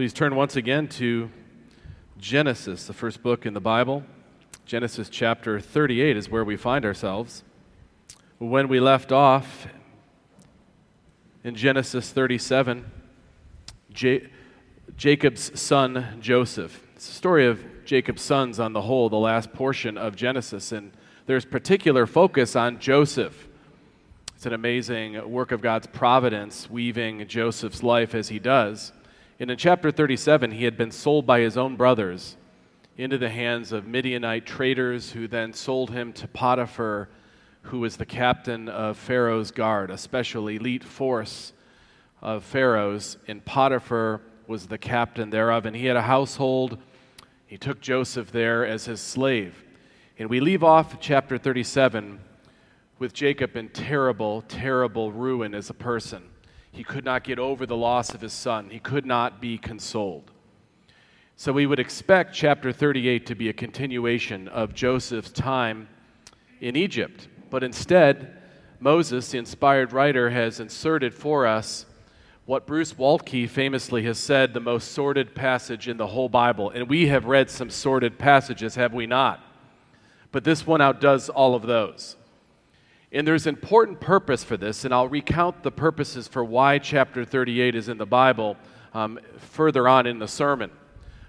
Please turn once again to Genesis, the first book in the Bible. Genesis chapter 38 is where we find ourselves. When we left off in Genesis 37, J- Jacob's son Joseph. It's the story of Jacob's sons on the whole, the last portion of Genesis, and there's particular focus on Joseph. It's an amazing work of God's providence weaving Joseph's life as he does. And in chapter 37, he had been sold by his own brothers into the hands of Midianite traders who then sold him to Potiphar, who was the captain of Pharaoh's guard, a special elite force of Pharaoh's. And Potiphar was the captain thereof, and he had a household. He took Joseph there as his slave. And we leave off chapter 37 with Jacob in terrible, terrible ruin as a person. He could not get over the loss of his son, he could not be consoled. So we would expect chapter 38 to be a continuation of Joseph's time in Egypt. But instead, Moses, the inspired writer, has inserted for us what Bruce Waltke famously has said the most sordid passage in the whole Bible. And we have read some sordid passages, have we not? But this one outdoes all of those. And there's an important purpose for this, and I'll recount the purposes for why chapter 38 is in the Bible um, further on in the sermon.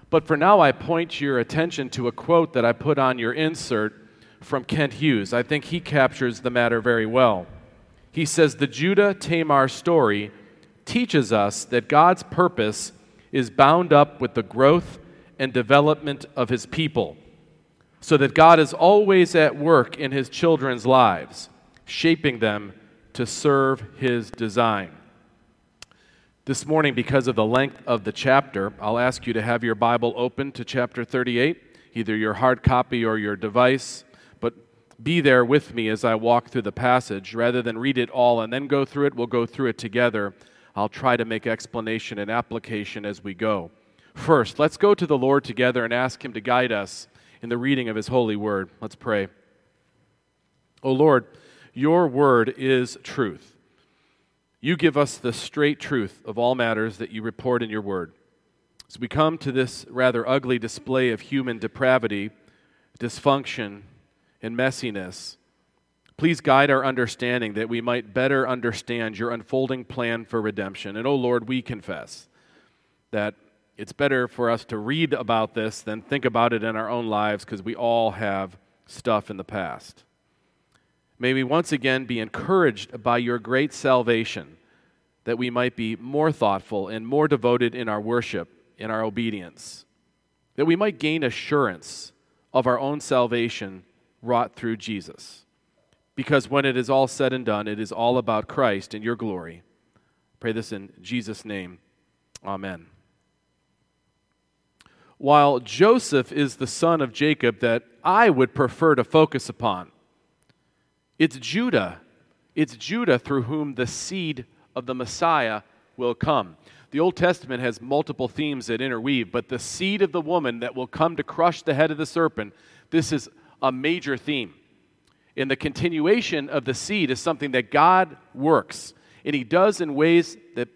But for now, I point your attention to a quote that I put on your insert from Kent Hughes. I think he captures the matter very well. He says, The Judah Tamar story teaches us that God's purpose is bound up with the growth and development of his people, so that God is always at work in his children's lives shaping them to serve his design. This morning, because of the length of the chapter, I'll ask you to have your Bible open to chapter 38, either your hard copy or your device. But be there with me as I walk through the passage. Rather than read it all and then go through it, we'll go through it together. I'll try to make explanation and application as we go. First, let's go to the Lord together and ask Him to guide us in the reading of His holy word. Let's pray. O Lord, your word is truth. You give us the straight truth of all matters that you report in your word. As we come to this rather ugly display of human depravity, dysfunction, and messiness, please guide our understanding that we might better understand your unfolding plan for redemption. And, oh Lord, we confess that it's better for us to read about this than think about it in our own lives because we all have stuff in the past. May we once again be encouraged by your great salvation, that we might be more thoughtful and more devoted in our worship, in our obedience, that we might gain assurance of our own salvation wrought through Jesus. Because when it is all said and done, it is all about Christ and your glory. Pray this in Jesus' name. Amen. While Joseph is the son of Jacob that I would prefer to focus upon, it's Judah. It's Judah through whom the seed of the Messiah will come. The Old Testament has multiple themes that interweave, but the seed of the woman that will come to crush the head of the serpent, this is a major theme. And the continuation of the seed is something that God works, and He does in ways that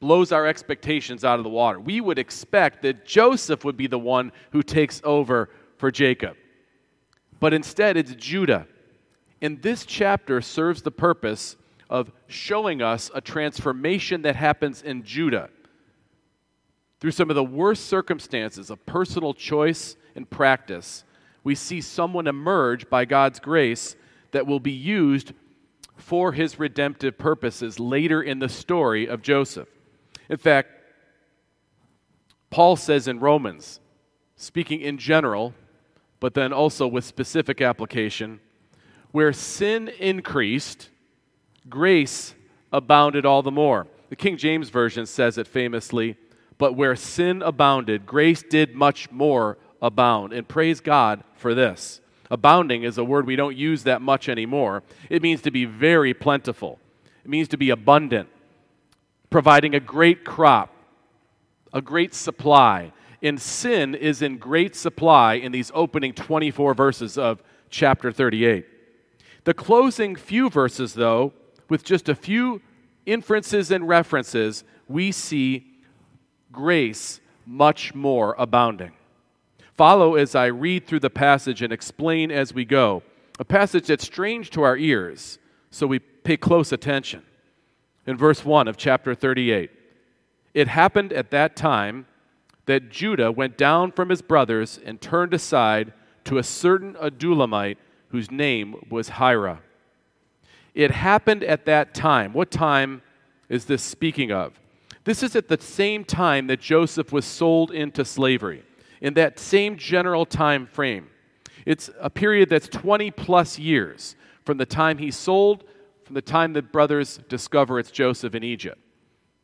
blows our expectations out of the water. We would expect that Joseph would be the one who takes over for Jacob. But instead, it's Judah. And this chapter serves the purpose of showing us a transformation that happens in Judah. Through some of the worst circumstances of personal choice and practice, we see someone emerge by God's grace that will be used for his redemptive purposes later in the story of Joseph. In fact, Paul says in Romans, speaking in general, but then also with specific application, where sin increased, grace abounded all the more. The King James Version says it famously, but where sin abounded, grace did much more abound. And praise God for this. Abounding is a word we don't use that much anymore. It means to be very plentiful, it means to be abundant, providing a great crop, a great supply. And sin is in great supply in these opening 24 verses of chapter 38. The closing few verses, though, with just a few inferences and references, we see grace much more abounding. Follow as I read through the passage and explain as we go. A passage that's strange to our ears, so we pay close attention. In verse 1 of chapter 38, it happened at that time that Judah went down from his brothers and turned aside to a certain Adullamite whose name was Hira. It happened at that time. What time is this speaking of? This is at the same time that Joseph was sold into slavery, in that same general time frame. It's a period that's 20 plus years from the time he's sold, from the time the brothers discover it's Joseph in Egypt.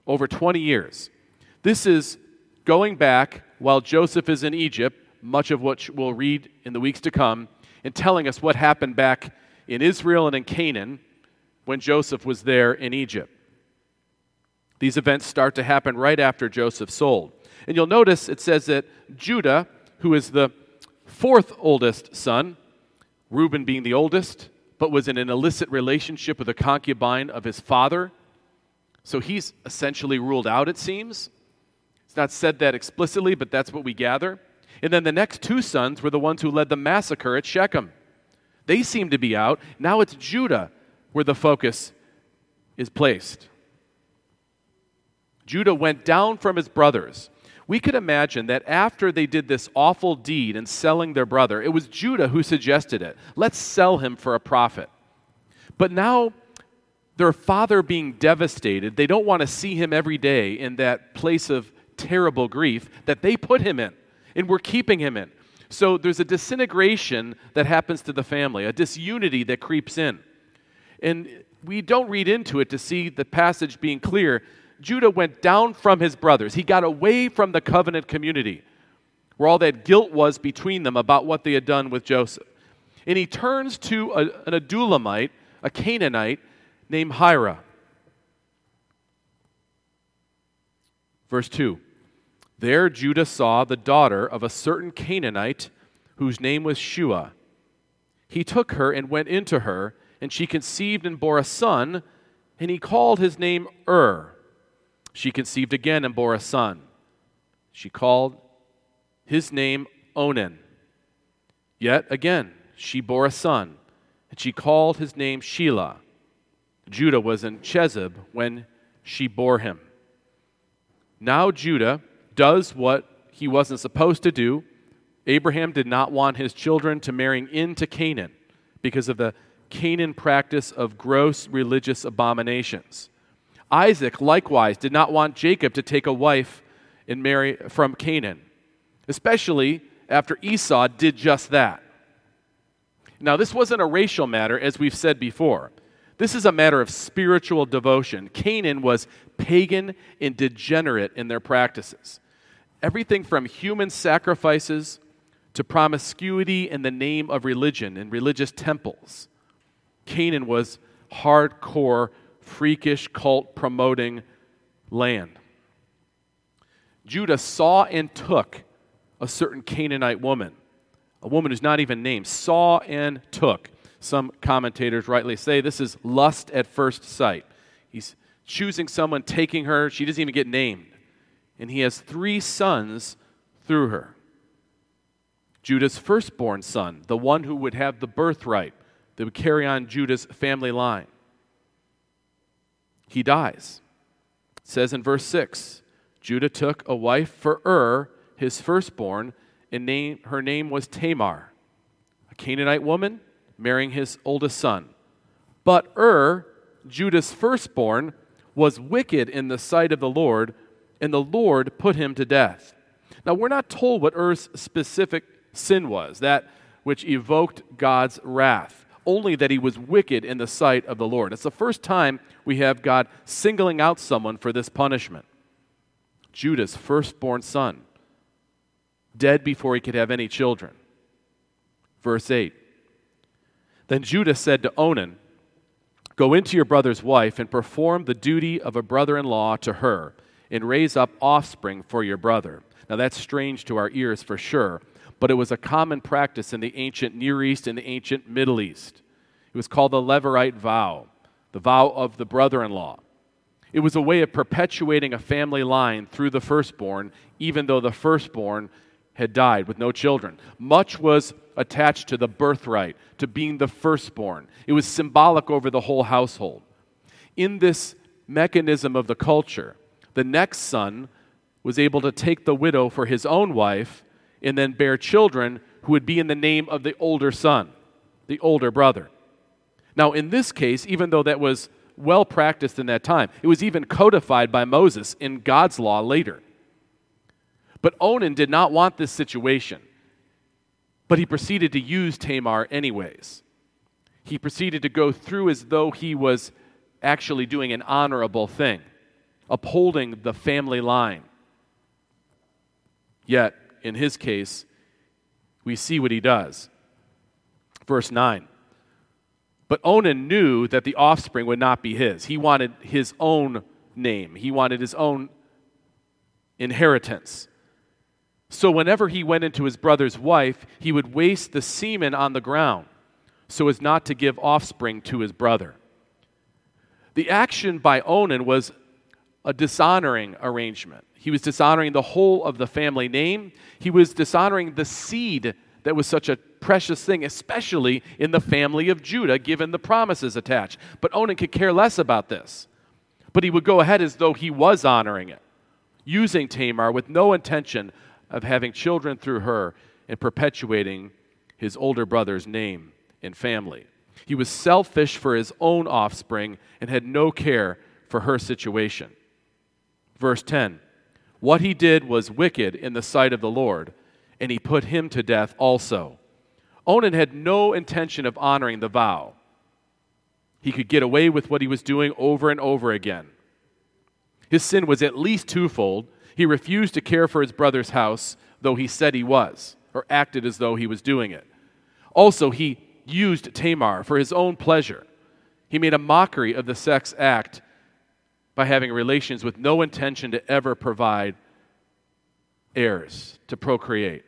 Over 20 years. This is going back while Joseph is in Egypt, much of which we'll read in the weeks to come, and telling us what happened back in Israel and in Canaan when Joseph was there in Egypt. These events start to happen right after Joseph sold. And you'll notice it says that Judah, who is the fourth oldest son, Reuben being the oldest, but was in an illicit relationship with a concubine of his father. So he's essentially ruled out, it seems. It's not said that explicitly, but that's what we gather. And then the next two sons were the ones who led the massacre at Shechem. They seem to be out. Now it's Judah where the focus is placed. Judah went down from his brothers. We could imagine that after they did this awful deed in selling their brother, it was Judah who suggested it. Let's sell him for a profit. But now, their father being devastated, they don't want to see him every day in that place of terrible grief that they put him in, and we're keeping him in. So there's a disintegration that happens to the family, a disunity that creeps in. And we don't read into it to see the passage being clear. Judah went down from his brothers. He got away from the covenant community where all that guilt was between them about what they had done with Joseph. And he turns to a, an Adullamite, a Canaanite named Hira. Verse 2 There Judah saw the daughter of a certain Canaanite whose name was Shua. He took her and went into her, and she conceived and bore a son, and he called his name Ur. She conceived again and bore a son. She called his name Onan. Yet again, she bore a son, and she called his name Shelah. Judah was in Chezib when she bore him. Now Judah does what he wasn't supposed to do. Abraham did not want his children to marry into Canaan because of the Canaan practice of gross religious abominations. Isaac likewise did not want Jacob to take a wife and marry from Canaan, especially after Esau did just that. Now, this wasn't a racial matter, as we've said before. This is a matter of spiritual devotion. Canaan was pagan and degenerate in their practices. Everything from human sacrifices to promiscuity in the name of religion and religious temples. Canaan was hardcore freakish cult promoting land. Judah saw and took a certain Canaanite woman, a woman who's not even named, saw and took. Some commentators rightly say this is lust at first sight. He's choosing someone, taking her, she doesn't even get named. And he has three sons through her. Judah's firstborn son, the one who would have the birthright, that would carry on Judah's family line he dies. It says in verse 6 Judah took a wife for Ur, his firstborn, and name, her name was Tamar, a Canaanite woman marrying his oldest son. But Ur, Judah's firstborn, was wicked in the sight of the Lord, and the Lord put him to death. Now, we're not told what Er's specific sin was, that which evoked God's wrath only that he was wicked in the sight of the Lord. It's the first time we have God singling out someone for this punishment. Judah's firstborn son, dead before he could have any children. Verse 8 Then Judah said to Onan, Go into your brother's wife and perform the duty of a brother in law to her, and raise up offspring for your brother. Now that's strange to our ears for sure, but it was a common practice in the ancient Near East and the ancient Middle East. It was called the Levirate vow, the vow of the brother in law. It was a way of perpetuating a family line through the firstborn, even though the firstborn had died with no children. Much was attached to the birthright, to being the firstborn. It was symbolic over the whole household. In this mechanism of the culture, the next son was able to take the widow for his own wife and then bear children who would be in the name of the older son, the older brother. Now, in this case, even though that was well practiced in that time, it was even codified by Moses in God's law later. But Onan did not want this situation, but he proceeded to use Tamar anyways. He proceeded to go through as though he was actually doing an honorable thing, upholding the family line. Yet, in his case, we see what he does. Verse 9. But Onan knew that the offspring would not be his. He wanted his own name, he wanted his own inheritance. So, whenever he went into his brother's wife, he would waste the semen on the ground so as not to give offspring to his brother. The action by Onan was a dishonoring arrangement. He was dishonoring the whole of the family name, he was dishonoring the seed that was such a precious thing, especially in the family of Judah, given the promises attached. But Onan could care less about this. But he would go ahead as though he was honoring it, using Tamar with no intention of having children through her and perpetuating his older brother's name and family. He was selfish for his own offspring and had no care for her situation. Verse 10 What he did was wicked in the sight of the Lord, and he put him to death also. Onan had no intention of honoring the vow. He could get away with what he was doing over and over again. His sin was at least twofold. He refused to care for his brother's house, though he said he was, or acted as though he was doing it. Also, he used Tamar for his own pleasure. He made a mockery of the sex act by having relations with no intention to ever provide heirs to procreate.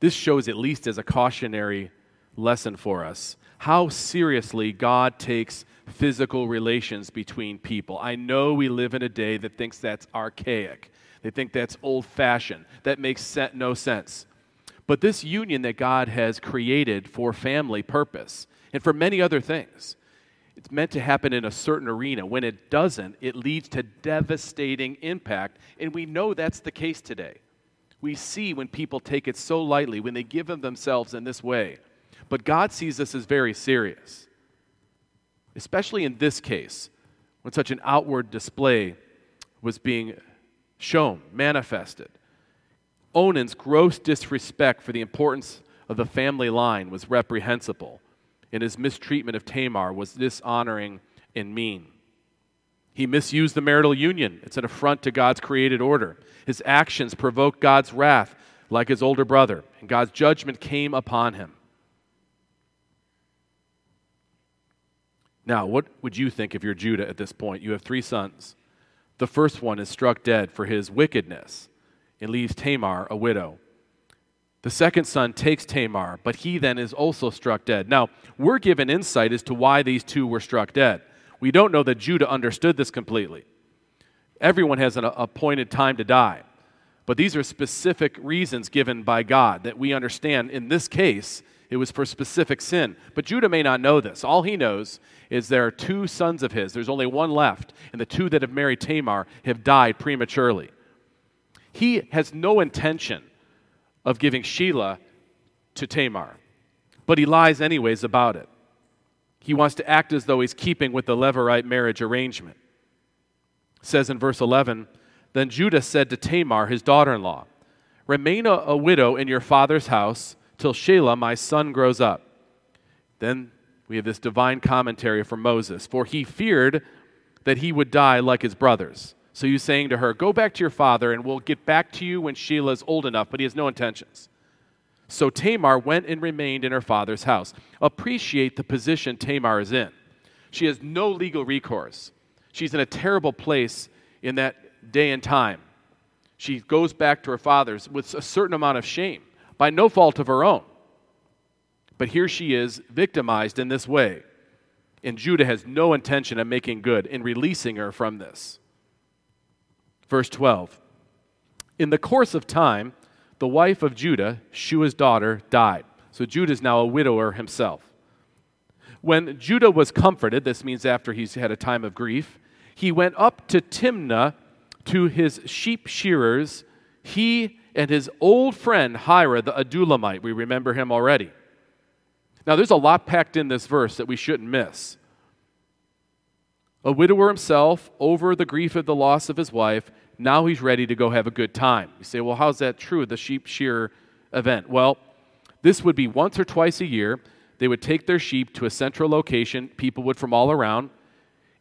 This shows, at least as a cautionary lesson for us, how seriously God takes physical relations between people. I know we live in a day that thinks that's archaic, they think that's old fashioned, that makes no sense. But this union that God has created for family purpose and for many other things, it's meant to happen in a certain arena. When it doesn't, it leads to devastating impact, and we know that's the case today. We see when people take it so lightly, when they give of themselves in this way. But God sees this as very serious especially in this case, when such an outward display was being shown, manifested. Onan's gross disrespect for the importance of the family line was reprehensible, and his mistreatment of Tamar was dishonoring and mean. He misused the marital union. It's an affront to God's created order. His actions provoked God's wrath, like his older brother, and God's judgment came upon him. Now, what would you think if you're Judah at this point? You have three sons. The first one is struck dead for his wickedness and leaves Tamar a widow. The second son takes Tamar, but he then is also struck dead. Now, we're given insight as to why these two were struck dead. We don't know that Judah understood this completely. Everyone has an appointed time to die. But these are specific reasons given by God that we understand in this case it was for specific sin. But Judah may not know this. All he knows is there are two sons of his. There's only one left, and the two that have married Tamar have died prematurely. He has no intention of giving Shelah to Tamar, but he lies anyways about it. He wants to act as though he's keeping with the Levirate marriage arrangement. It says in verse 11, Then Judah said to Tamar, his daughter in law, Remain a, a widow in your father's house till Shelah, my son, grows up. Then we have this divine commentary from Moses. For he feared that he would die like his brothers. So he's saying to her, Go back to your father, and we'll get back to you when Shelah is old enough, but he has no intentions. So Tamar went and remained in her father's house. Appreciate the position Tamar is in. She has no legal recourse. She's in a terrible place in that day and time. She goes back to her father's with a certain amount of shame by no fault of her own. But here she is, victimized in this way. And Judah has no intention of making good in releasing her from this. Verse 12 In the course of time, the wife of Judah, Shua's daughter, died. So Judah is now a widower himself. When Judah was comforted, this means after he's had a time of grief, he went up to Timnah to his sheep shearers, he and his old friend Hira the Adullamite. We remember him already. Now, there's a lot packed in this verse that we shouldn't miss. A widower himself over the grief of the loss of his wife, now he's ready to go have a good time. You say, well, how's that true, of the sheep shear event? Well, this would be once or twice a year. They would take their sheep to a central location, people would from all around,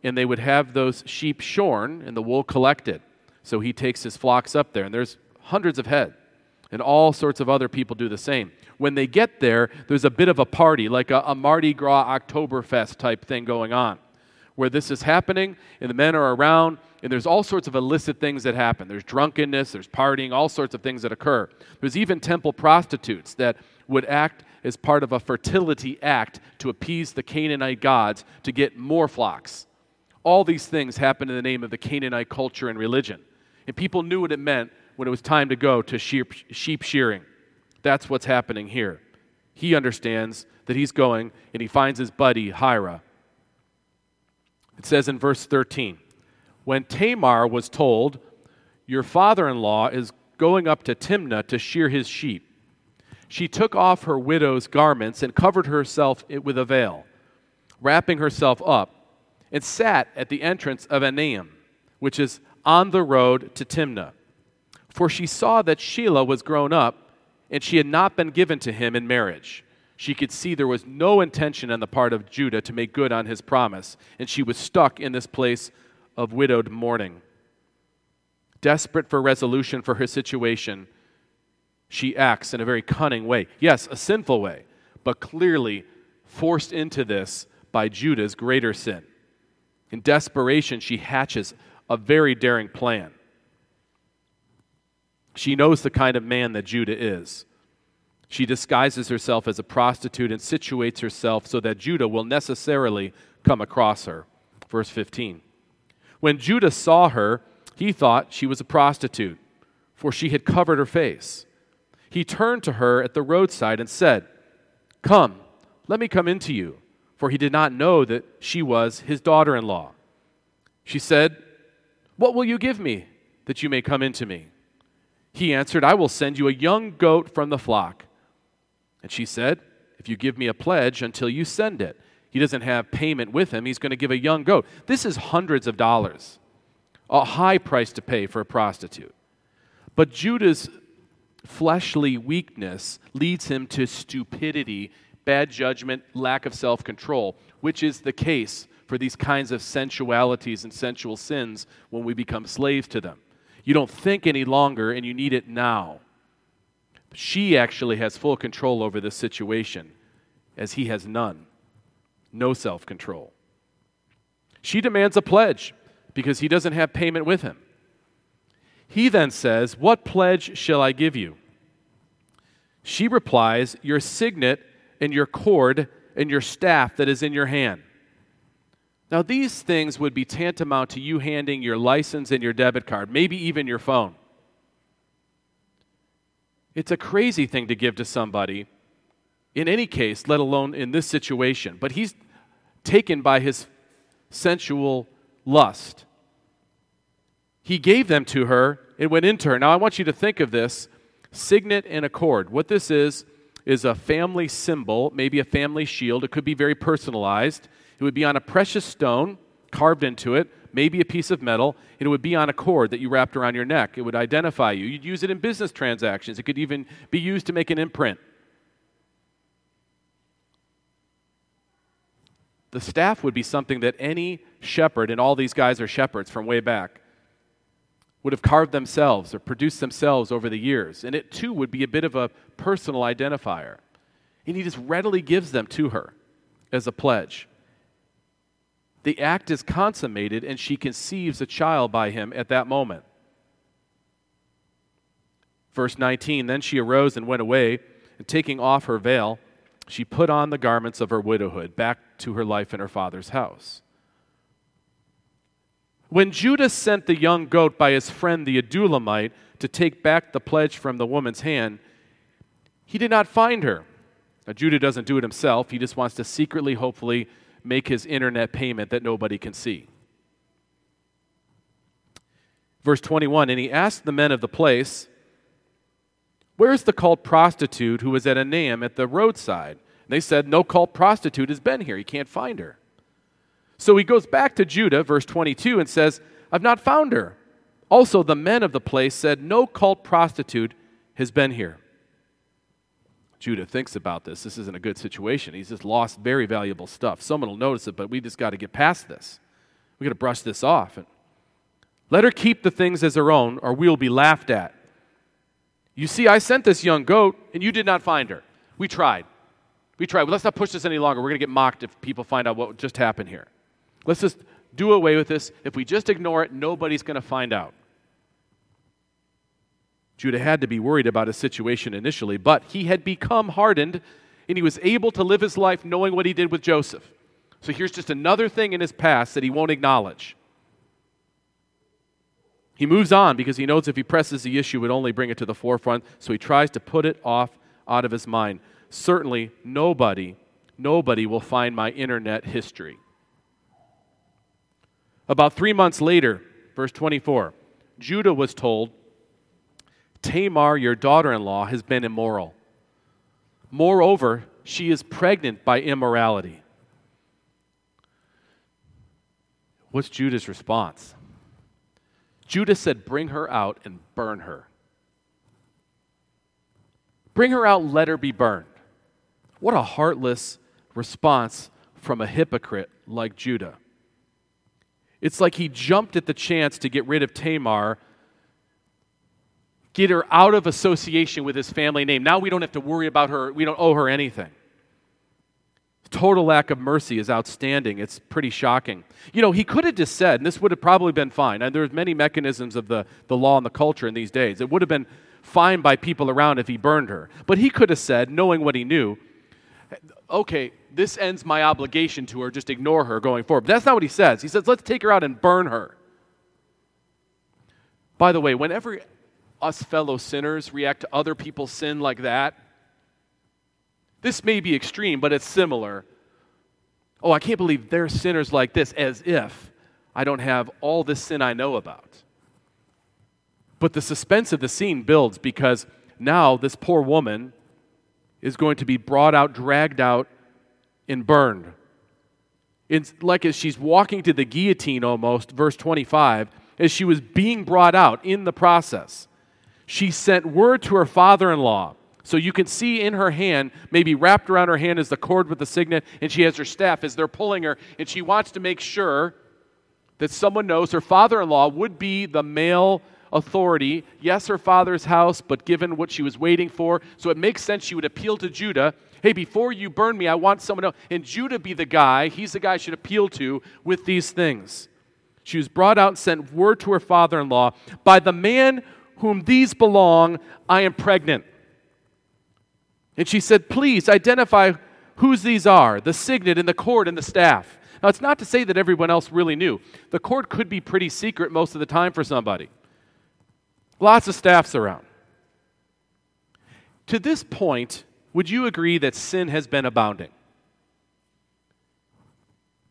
and they would have those sheep shorn and the wool collected. So he takes his flocks up there, and there's hundreds of head, and all sorts of other people do the same. When they get there, there's a bit of a party, like a, a Mardi Gras Oktoberfest type thing going on, where this is happening, and the men are around, and there's all sorts of illicit things that happen. There's drunkenness, there's partying, all sorts of things that occur. There's even temple prostitutes that would act as part of a fertility act to appease the Canaanite gods to get more flocks. All these things happen in the name of the Canaanite culture and religion. And people knew what it meant when it was time to go to sheep, sheep shearing. That's what's happening here. He understands that he's going and he finds his buddy Hira. It says in verse 13 When Tamar was told, Your father in law is going up to Timnah to shear his sheep, she took off her widow's garments and covered herself with a veil, wrapping herself up, and sat at the entrance of Enaim, which is on the road to Timnah. For she saw that Shelah was grown up, and she had not been given to him in marriage. She could see there was no intention on the part of Judah to make good on his promise, and she was stuck in this place of widowed mourning. Desperate for resolution for her situation, she acts in a very cunning way. Yes, a sinful way, but clearly forced into this by Judah's greater sin. In desperation, she hatches a very daring plan. She knows the kind of man that Judah is. She disguises herself as a prostitute and situates herself so that Judah will necessarily come across her. Verse 15. When Judah saw her, he thought she was a prostitute, for she had covered her face he turned to her at the roadside and said, Come, let me come into you, for he did not know that she was his daughter in law. She said, What will you give me that you may come into me? He answered, I will send you a young goat from the flock. And she said, If you give me a pledge until you send it, he doesn't have payment with him. He's going to give a young goat. This is hundreds of dollars, a high price to pay for a prostitute. But Judah's fleshly weakness leads him to stupidity, bad judgment, lack of self control, which is the case for these kinds of sensualities and sensual sins when we become slaves to them. You don't think any longer and you need it now. She actually has full control over this situation, as he has none. No self control. She demands a pledge because he doesn't have payment with him. He then says, What pledge shall I give you? She replies, Your signet and your cord and your staff that is in your hand. Now, these things would be tantamount to you handing your license and your debit card, maybe even your phone. It's a crazy thing to give to somebody, in any case, let alone in this situation. But he's taken by his sensual lust. He gave them to her, it went into her. Now, I want you to think of this signet and a cord. What this is, is a family symbol, maybe a family shield. It could be very personalized. It would be on a precious stone carved into it, maybe a piece of metal, and it would be on a cord that you wrapped around your neck. It would identify you. You'd use it in business transactions, it could even be used to make an imprint. The staff would be something that any shepherd, and all these guys are shepherds from way back, would have carved themselves or produced themselves over the years. And it too would be a bit of a personal identifier. And he just readily gives them to her as a pledge. The act is consummated, and she conceives a child by him at that moment. Verse 19 Then she arose and went away, and taking off her veil, she put on the garments of her widowhood, back to her life in her father's house. When Judah sent the young goat by his friend the Adullamite to take back the pledge from the woman's hand, he did not find her. Now, Judah doesn't do it himself. He just wants to secretly, hopefully, make his internet payment that nobody can see. Verse 21 And he asked the men of the place, Where is the cult prostitute who was at Enaim at the roadside? And they said, No cult prostitute has been here. He can't find her. So he goes back to Judah, verse 22, and says, I've not found her. Also, the men of the place said, No cult prostitute has been here. Judah thinks about this. This isn't a good situation. He's just lost very valuable stuff. Someone will notice it, but we just got to get past this. We got to brush this off. And let her keep the things as her own, or we'll be laughed at. You see, I sent this young goat, and you did not find her. We tried. We tried. Let's not push this any longer. We're going to get mocked if people find out what just happened here. Let's just do away with this. If we just ignore it, nobody's going to find out. Judah had to be worried about his situation initially, but he had become hardened and he was able to live his life knowing what he did with Joseph. So here's just another thing in his past that he won't acknowledge. He moves on because he knows if he presses the issue, it would only bring it to the forefront, so he tries to put it off out of his mind. Certainly, nobody, nobody will find my internet history. About three months later, verse 24, Judah was told, Tamar, your daughter in law, has been immoral. Moreover, she is pregnant by immorality. What's Judah's response? Judah said, Bring her out and burn her. Bring her out, let her be burned. What a heartless response from a hypocrite like Judah. It's like he jumped at the chance to get rid of Tamar, get her out of association with his family name. Now we don't have to worry about her, we don't owe her anything. Total lack of mercy is outstanding. It's pretty shocking. You know, he could have just said, and this would have probably been fine, and there's many mechanisms of the, the law and the culture in these days. It would have been fine by people around if he burned her. But he could have said, knowing what he knew, okay, this ends my obligation to her, just ignore her going forward. But that's not what he says. He says, let's take her out and burn her. By the way, whenever us fellow sinners react to other people's sin like that, this may be extreme, but it's similar. Oh, I can't believe they're sinners like this, as if I don't have all this sin I know about. But the suspense of the scene builds because now this poor woman is going to be brought out, dragged out, and burned. It's like as she's walking to the guillotine almost, verse 25, as she was being brought out in the process, she sent word to her father in law. So you can see in her hand, maybe wrapped around her hand is the cord with the signet, and she has her staff as they're pulling her, and she wants to make sure that someone knows her father in law would be the male authority. Yes, her father's house, but given what she was waiting for. So it makes sense she would appeal to Judah. Hey, before you burn me, I want someone else. And Judah be the guy, he's the guy I should appeal to with these things. She was brought out and sent word to her father in law By the man whom these belong, I am pregnant. And she said, Please identify whose these are the signet and the cord and the staff. Now, it's not to say that everyone else really knew. The cord could be pretty secret most of the time for somebody. Lots of staffs around. To this point, would you agree that sin has been abounding?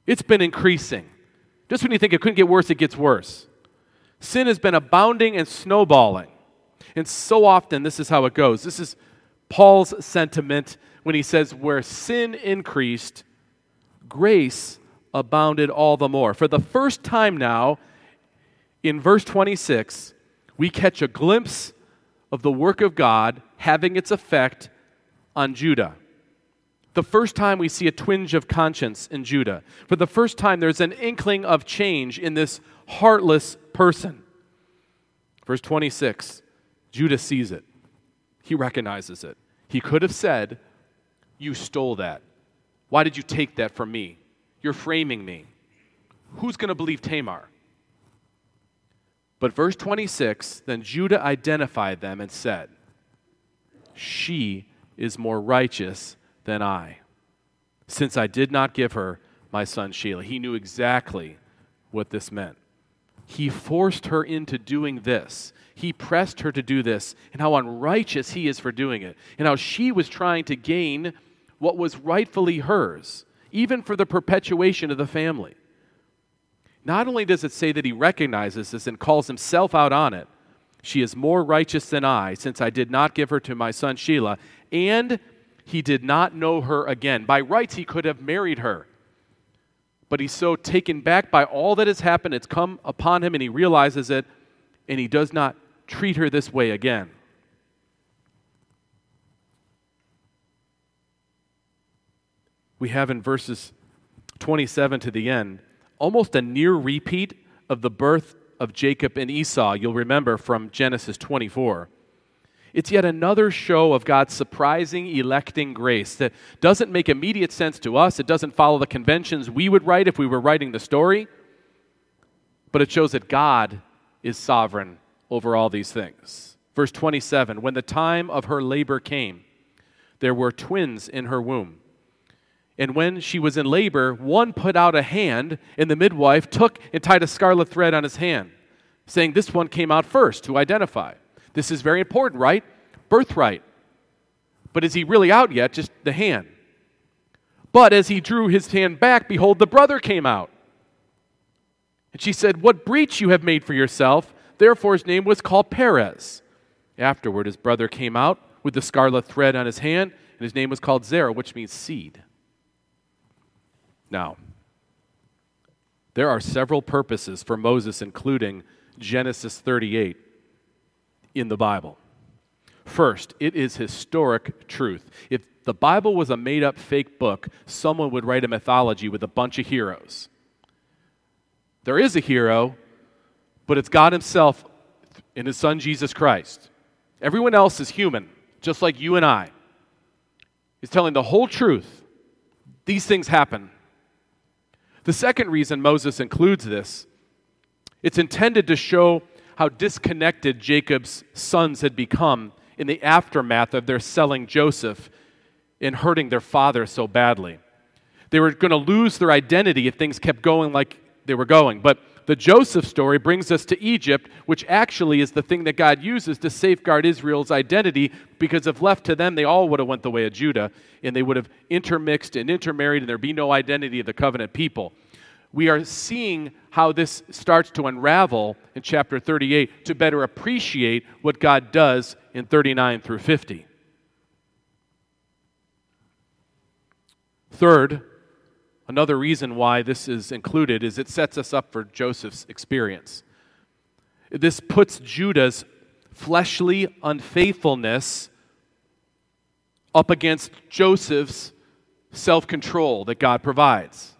It's been increasing. Just when you think it couldn't get worse, it gets worse. Sin has been abounding and snowballing. And so often, this is how it goes. This is Paul's sentiment when he says, Where sin increased, grace abounded all the more. For the first time now, in verse 26, we catch a glimpse of the work of God having its effect on Judah. The first time we see a twinge of conscience in Judah. For the first time, there's an inkling of change in this heartless person. Verse 26 Judah sees it, he recognizes it. He could have said, You stole that. Why did you take that from me? You're framing me. Who's going to believe Tamar? But verse 26 then Judah identified them and said, She is more righteous than I. since I did not give her my son Shelah. He knew exactly what this meant. He forced her into doing this. He pressed her to do this, and how unrighteous he is for doing it, and how she was trying to gain what was rightfully hers, even for the perpetuation of the family. Not only does it say that he recognizes this and calls himself out on it, she is more righteous than I, since I did not give her to my son Shelah, and he did not know her again. By rights, he could have married her. But he's so taken back by all that has happened, it's come upon him, and he realizes it, and he does not treat her this way again. We have in verses 27 to the end almost a near repeat of the birth of Jacob and Esau, you'll remember from Genesis 24. It's yet another show of God's surprising electing grace that doesn't make immediate sense to us. It doesn't follow the conventions we would write if we were writing the story. But it shows that God is sovereign over all these things. Verse 27 When the time of her labor came, there were twins in her womb. And when she was in labor, one put out a hand, and the midwife took and tied a scarlet thread on his hand, saying, This one came out first to identify. This is very important, right? Birthright. But is he really out yet? Just the hand. But as he drew his hand back, behold, the brother came out. And she said, What breach you have made for yourself. Therefore his name was called Perez. Afterward, his brother came out with the scarlet thread on his hand, and his name was called Zerah, which means seed. Now, there are several purposes for Moses including Genesis 38 in the Bible. First, it is historic truth. If the Bible was a made up fake book, someone would write a mythology with a bunch of heroes. There is a hero, but it's God Himself in His Son Jesus Christ. Everyone else is human, just like you and I. He's telling the whole truth. These things happen. The second reason Moses includes this, it's intended to show how disconnected Jacob's sons had become in the aftermath of their selling Joseph and hurting their father so badly. They were going to lose their identity if things kept going like they were going. But the Joseph story brings us to Egypt, which actually is the thing that God uses to safeguard Israel's identity because if left to them, they all would have went the way of Judah and they would have intermixed and intermarried and there'd be no identity of the covenant people. We are seeing how this starts to unravel in chapter 38 to better appreciate what God does in 39 through 50. Third, Another reason why this is included is it sets us up for Joseph's experience. This puts Judah's fleshly unfaithfulness up against Joseph's self control that God provides.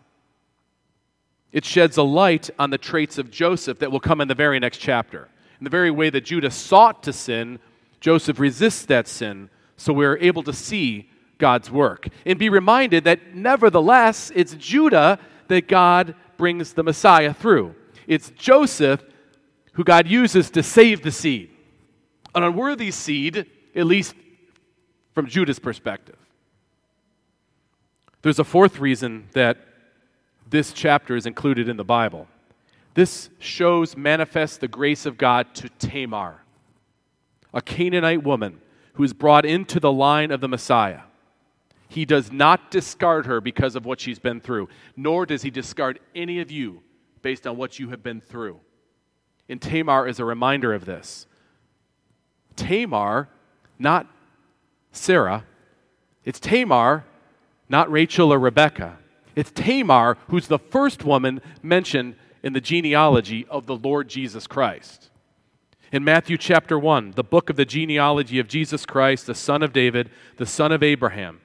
It sheds a light on the traits of Joseph that will come in the very next chapter. In the very way that Judah sought to sin, Joseph resists that sin, so we're able to see God's work. And be reminded that nevertheless, it's Judah that God brings the Messiah through. It's Joseph who God uses to save the seed. An unworthy seed, at least from Judah's perspective. There's a fourth reason that this chapter is included in the Bible. This shows, manifests the grace of God to Tamar, a Canaanite woman who is brought into the line of the Messiah. He does not discard her because of what she's been through, nor does he discard any of you based on what you have been through. And Tamar is a reminder of this. Tamar, not Sarah, it's Tamar, not Rachel or Rebecca. It's Tamar who's the first woman mentioned in the genealogy of the Lord Jesus Christ. In Matthew chapter 1, the book of the genealogy of Jesus Christ, the son of David, the son of Abraham.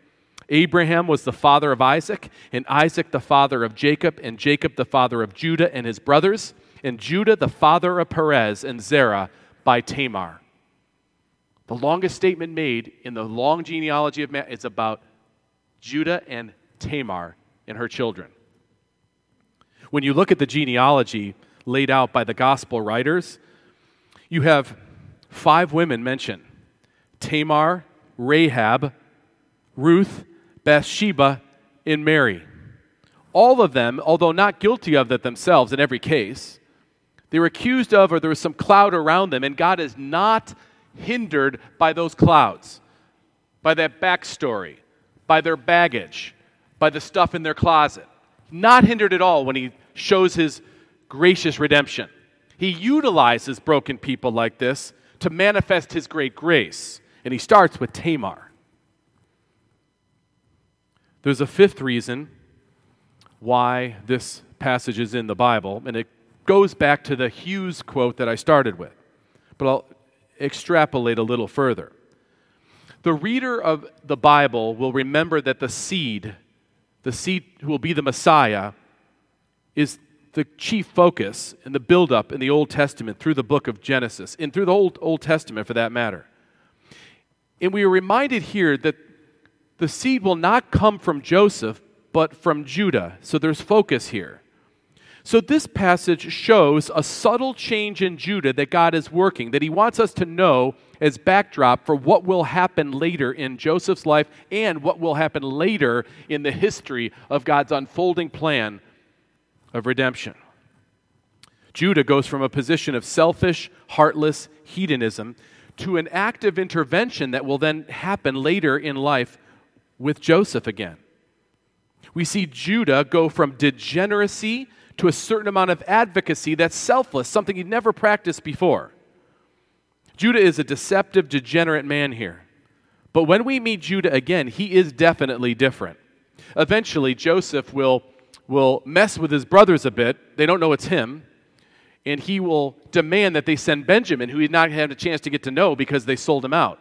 Abraham was the father of Isaac, and Isaac the father of Jacob, and Jacob the father of Judah and his brothers, and Judah the father of Perez and Zerah by Tamar. The longest statement made in the long genealogy of man is about Judah and Tamar and her children. When you look at the genealogy laid out by the gospel writers, you have five women mentioned Tamar, Rahab, Ruth, Bathsheba, and Mary. All of them, although not guilty of it themselves in every case, they were accused of, or there was some cloud around them, and God is not hindered by those clouds, by that backstory, by their baggage, by the stuff in their closet. Not hindered at all when He shows His gracious redemption. He utilizes broken people like this to manifest His great grace, and He starts with Tamar. There's a fifth reason why this passage is in the Bible, and it goes back to the Hughes quote that I started with. But I'll extrapolate a little further. The reader of the Bible will remember that the seed, the seed who will be the Messiah, is the chief focus in the buildup in the Old Testament through the book of Genesis, and through the Old, Old Testament for that matter. And we are reminded here that the seed will not come from Joseph, but from Judah. So there's focus here. So, this passage shows a subtle change in Judah that God is working, that He wants us to know as backdrop for what will happen later in Joseph's life and what will happen later in the history of God's unfolding plan of redemption. Judah goes from a position of selfish, heartless hedonism to an active intervention that will then happen later in life with Joseph again. We see Judah go from degeneracy to a certain amount of advocacy that's selfless, something he'd never practiced before. Judah is a deceptive, degenerate man here. But when we meet Judah again, he is definitely different. Eventually, Joseph will, will mess with his brothers a bit. They don't know it's him. And he will demand that they send Benjamin, who he'd not had a chance to get to know because they sold him out.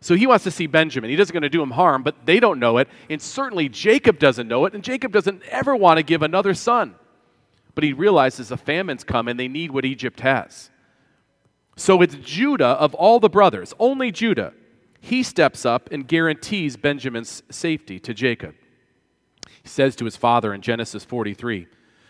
So he wants to see Benjamin. He doesn't going to do him harm, but they don't know it. And certainly Jacob doesn't know it. And Jacob doesn't ever want to give another son. But he realizes a famine's come and they need what Egypt has. So it's Judah of all the brothers, only Judah. He steps up and guarantees Benjamin's safety to Jacob. He says to his father in Genesis 43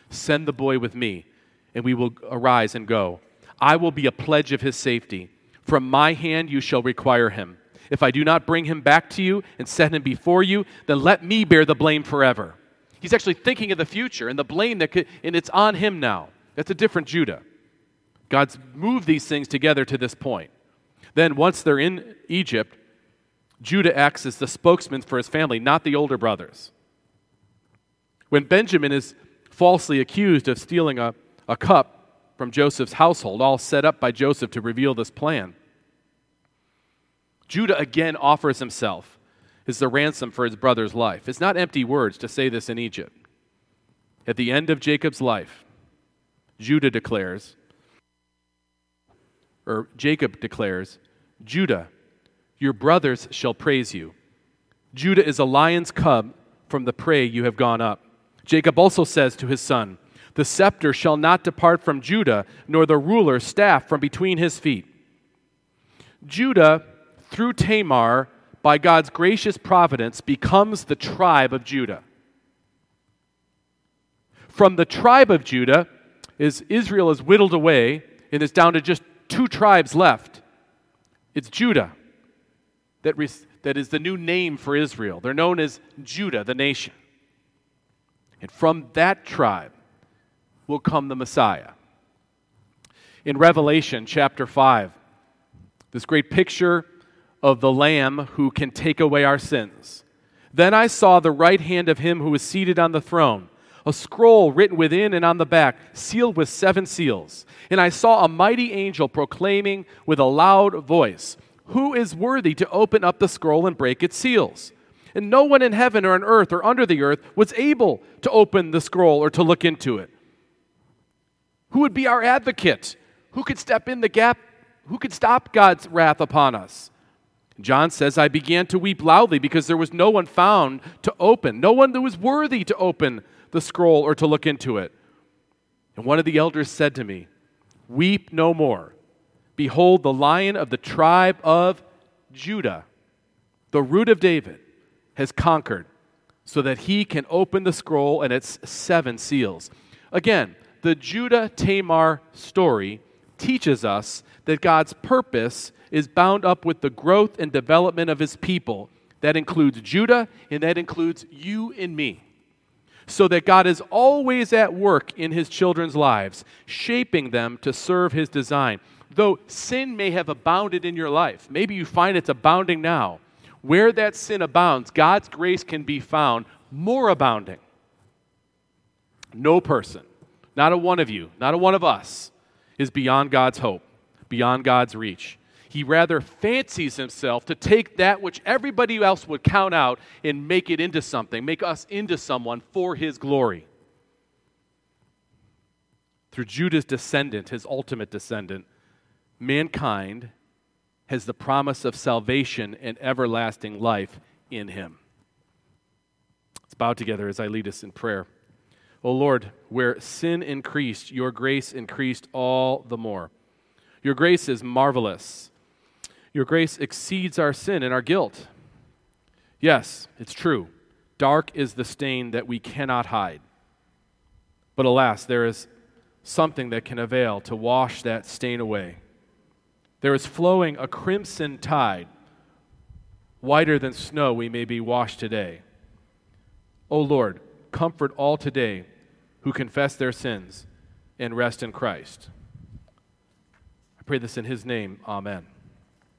Send the boy with me, and we will arise and go. I will be a pledge of his safety. From my hand you shall require him. If I do not bring him back to you and set him before you, then let me bear the blame forever. He's actually thinking of the future and the blame that could, and it's on him now. That's a different Judah. God's moved these things together to this point. Then, once they're in Egypt, Judah acts as the spokesman for his family, not the older brothers. When Benjamin is falsely accused of stealing a, a cup from Joseph's household, all set up by Joseph to reveal this plan, Judah again offers himself as the ransom for his brother's life. It's not empty words to say this in Egypt. At the end of Jacob's life, Judah declares, or Jacob declares, Judah, your brothers shall praise you. Judah is a lion's cub from the prey you have gone up. Jacob also says to his son, The scepter shall not depart from Judah, nor the ruler staff from between his feet. Judah through Tamar, by God's gracious providence, becomes the tribe of Judah. From the tribe of Judah, is Israel is whittled away and is down to just two tribes left. It's Judah that, re- that is the new name for Israel. They're known as Judah, the nation. And from that tribe will come the Messiah. In Revelation chapter 5, this great picture of the Lamb who can take away our sins. Then I saw the right hand of him who was seated on the throne, a scroll written within and on the back, sealed with seven seals. And I saw a mighty angel proclaiming with a loud voice, Who is worthy to open up the scroll and break its seals? And no one in heaven or on earth or under the earth was able to open the scroll or to look into it. Who would be our advocate? Who could step in the gap? Who could stop God's wrath upon us? John says, I began to weep loudly because there was no one found to open, no one that was worthy to open the scroll or to look into it. And one of the elders said to me, Weep no more. Behold, the lion of the tribe of Judah, the root of David, has conquered so that he can open the scroll and its seven seals. Again, the Judah Tamar story teaches us that God's purpose is bound up with the growth and development of his people. That includes Judah and that includes you and me. so that God is always at work in his children's lives, shaping them to serve his design. Though sin may have abounded in your life, maybe you find it's abounding now. Where that sin abounds, God's grace can be found more abounding. No person, not a one of you, not a one of us, is beyond God's hope, beyond God's reach. He rather fancies himself to take that which everybody else would count out and make it into something, make us into someone for his glory. Through Judah's descendant, his ultimate descendant, mankind has the promise of salvation and everlasting life in him. Let's bow together as I lead us in prayer. O Lord, where sin increased, your grace increased all the more. Your grace is marvelous. Your grace exceeds our sin and our guilt. Yes, it's true. Dark is the stain that we cannot hide. But alas, there is something that can avail to wash that stain away. There is flowing a crimson tide. Whiter than snow, we may be washed today. O Lord, comfort all today who confess their sins and rest in Christ. I pray this in his name. Amen.